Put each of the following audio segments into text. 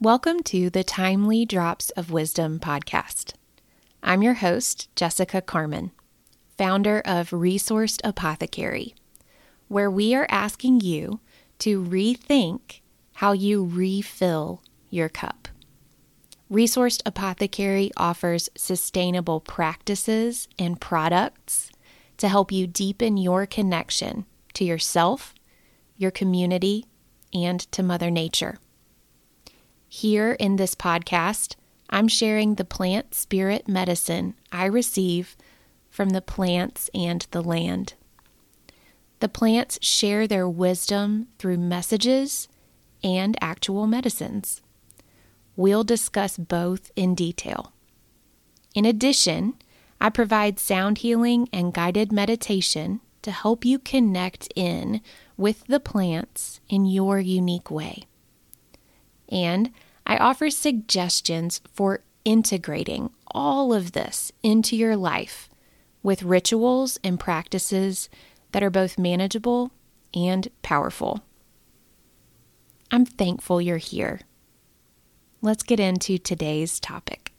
Welcome to the Thymely Drops of Wisdom podcast. I'm your host, Jessica Carmon, founder of Resourced Apothecary, where we are asking you to rethink how you refill your cup. Resourced Apothecary offers sustainable practices and products to help you deepen your connection to yourself, your community, and to Mother Nature. Here in this podcast, I'm sharing the plant spirit medicine I receive from the plants and the land. The plants share their wisdom through messages and actual medicines. We'll discuss both in detail. In addition, I provide sound healing and guided meditation to help you connect in with the plants in your unique way and I offer suggestions for integrating all of this into your life with rituals and practices that are both manageable and powerful. I'm thankful you're here. Let's get into today's topic.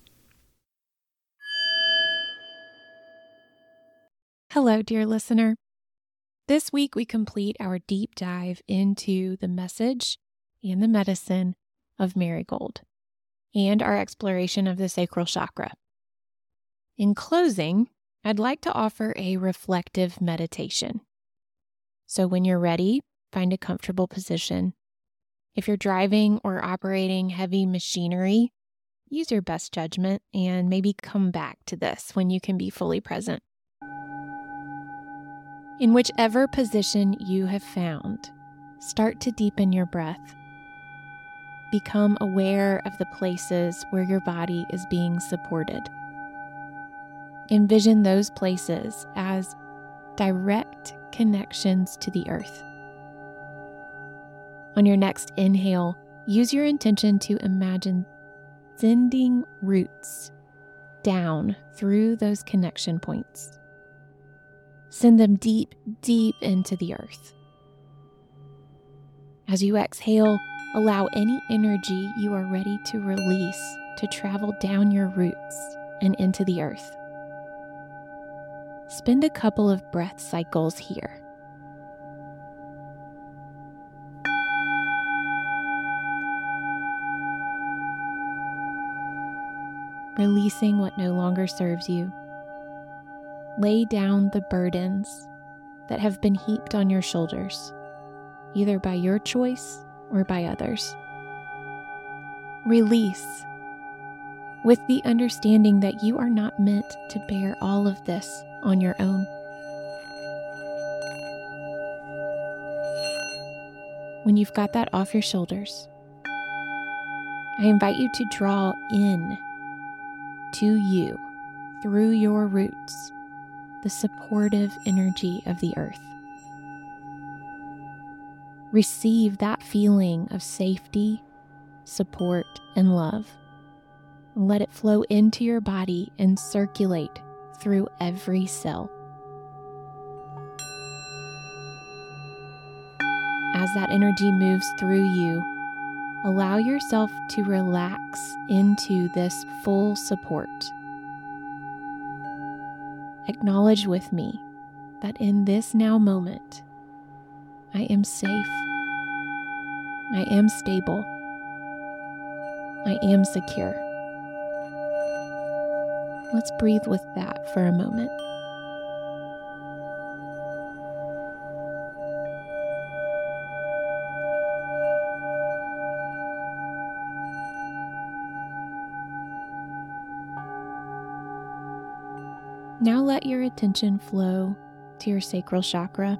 Hello, dear listener. This week, we complete our deep dive into the message and the medicine of marigold and our exploration of the sacral chakra. In closing, I'd like to offer a reflective meditation. So, when you're ready, find a comfortable position. If you're driving or operating heavy machinery, use your best judgment and maybe come back to this when you can be fully present. In whichever position you have found, start to deepen your breath become aware of the places where your body is being supported. Envision those places as direct connections to the earth. On your next inhale, use your intention to imagine sending roots down through those connection points. Send them deep, deep into the earth. As you exhale, Allow any energy you are ready to release to travel down your roots and into the earth. Spend a couple of breath cycles here. Releasing what no longer serves you. Lay down the burdens that have been heaped on your shoulders, either by your choice or by others. Release with the understanding that you are not meant to bear all of this on your own. When you've got that off your shoulders, I invite you to draw in to you through your roots the supportive energy of the earth receive that feeling of safety, support, and love. Let it flow into your body and circulate through every cell. As that energy moves through you, allow yourself to relax into this full support. Acknowledge with me that in this now moment, I am safe. I am stable. I am secure. Let's breathe with that for a moment. Now let your attention flow to your sacral chakra.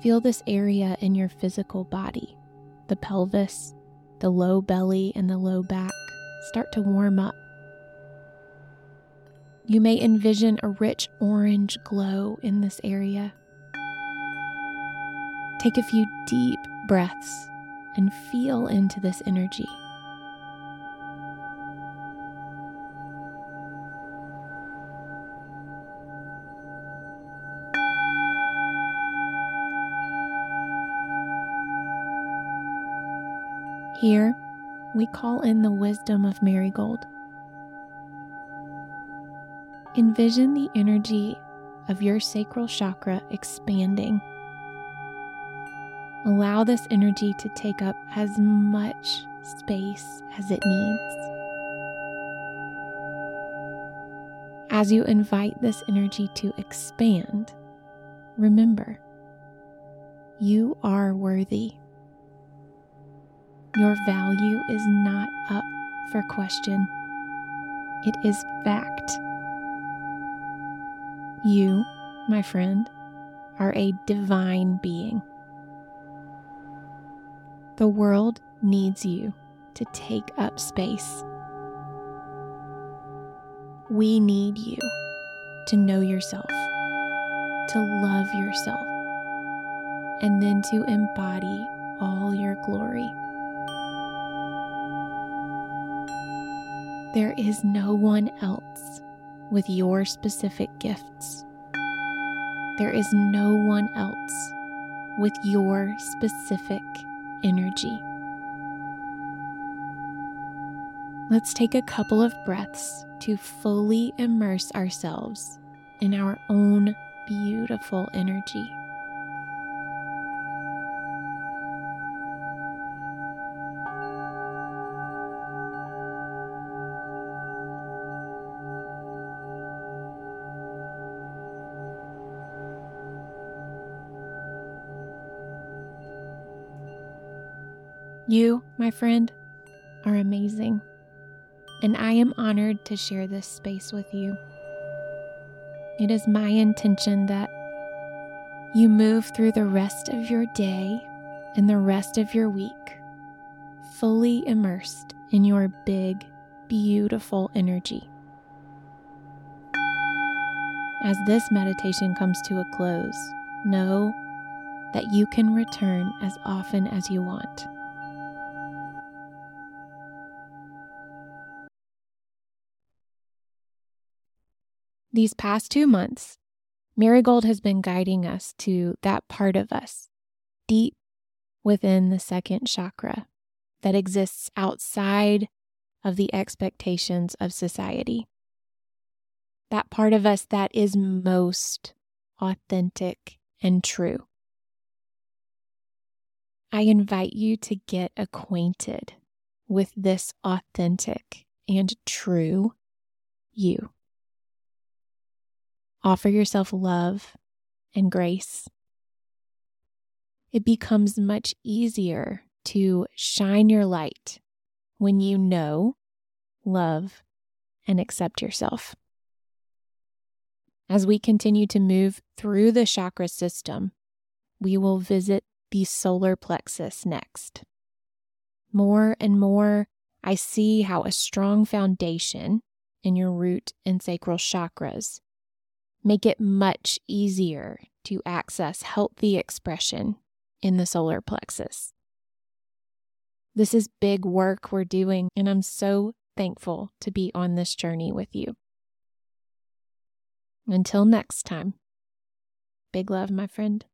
Feel this area in your physical body, the pelvis, the low belly, and the low back start to warm up. You may envision a rich orange glow in this area. Take a few deep breaths and feel into this energy. Here, we call in the wisdom of Marigold. Envision the energy of your sacral chakra expanding. Allow this energy to take up as much space as it needs. As you invite this energy to expand, remember you are worthy. Your value is not up for question, it is fact. You, my friend, are a divine being. The world needs you to take up space. We need you to know yourself, to love yourself, and then to embody all your glory. There is no one else with your specific gifts. There is no one else with your specific energy. Let's take a couple of breaths to fully immerse ourselves in our own beautiful energy. You, my friend, are amazing, and I am honored to share this space with you. It is my intention that you move through the rest of your day and the rest of your week fully immersed in your big, beautiful energy. As this meditation comes to a close, know that you can return as often as you want. These past two months, Marigold has been guiding us to that part of us deep within the second chakra that exists outside of the expectations of society. That part of us that is most authentic and true. I invite you to get acquainted with this authentic and true you. Offer yourself love and grace. It becomes much easier to shine your light when you know, love, and accept yourself. As we continue to move through the chakra system, we will visit the solar plexus next. More and more, I see how a strong foundation in your root and sacral chakras make it much easier to access healthy expression in the solar plexus. This is big work we're doing, and I'm so thankful to be on this journey with you. Until next time, big love, my friend.